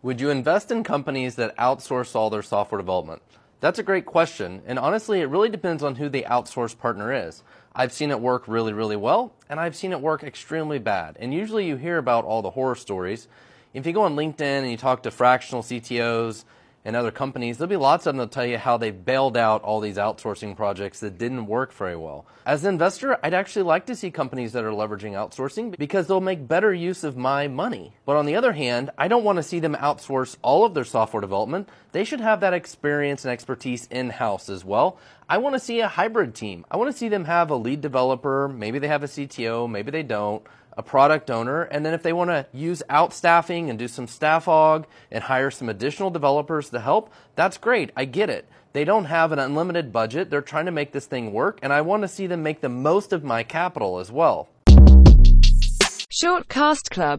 Would you invest in companies that outsource all their software development? That's a great question, and honestly, it really depends on who the outsource partner is. I've seen it work really, really well, and I've seen it work extremely bad. And usually you hear about all the horror stories. If you go on LinkedIn and you talk to fractional CTOs, and other companies, there'll be lots of them that'll tell you how they bailed out all these outsourcing projects that didn't work very well. As an investor, I'd actually like to see companies that are leveraging outsourcing because they'll make better use of my money. But on the other hand, I don't want to see them outsource all of their software development. They should have that experience and expertise in house as well. I want to see a hybrid team. I want to see them have a lead developer. Maybe they have a CTO, maybe they don't a product owner, and then if they want to use outstaffing and do some staff aug and hire some additional developers to help, that's great. I get it. They don't have an unlimited budget. They're trying to make this thing work, and I want to see them make the most of my capital as well. Shortcast Club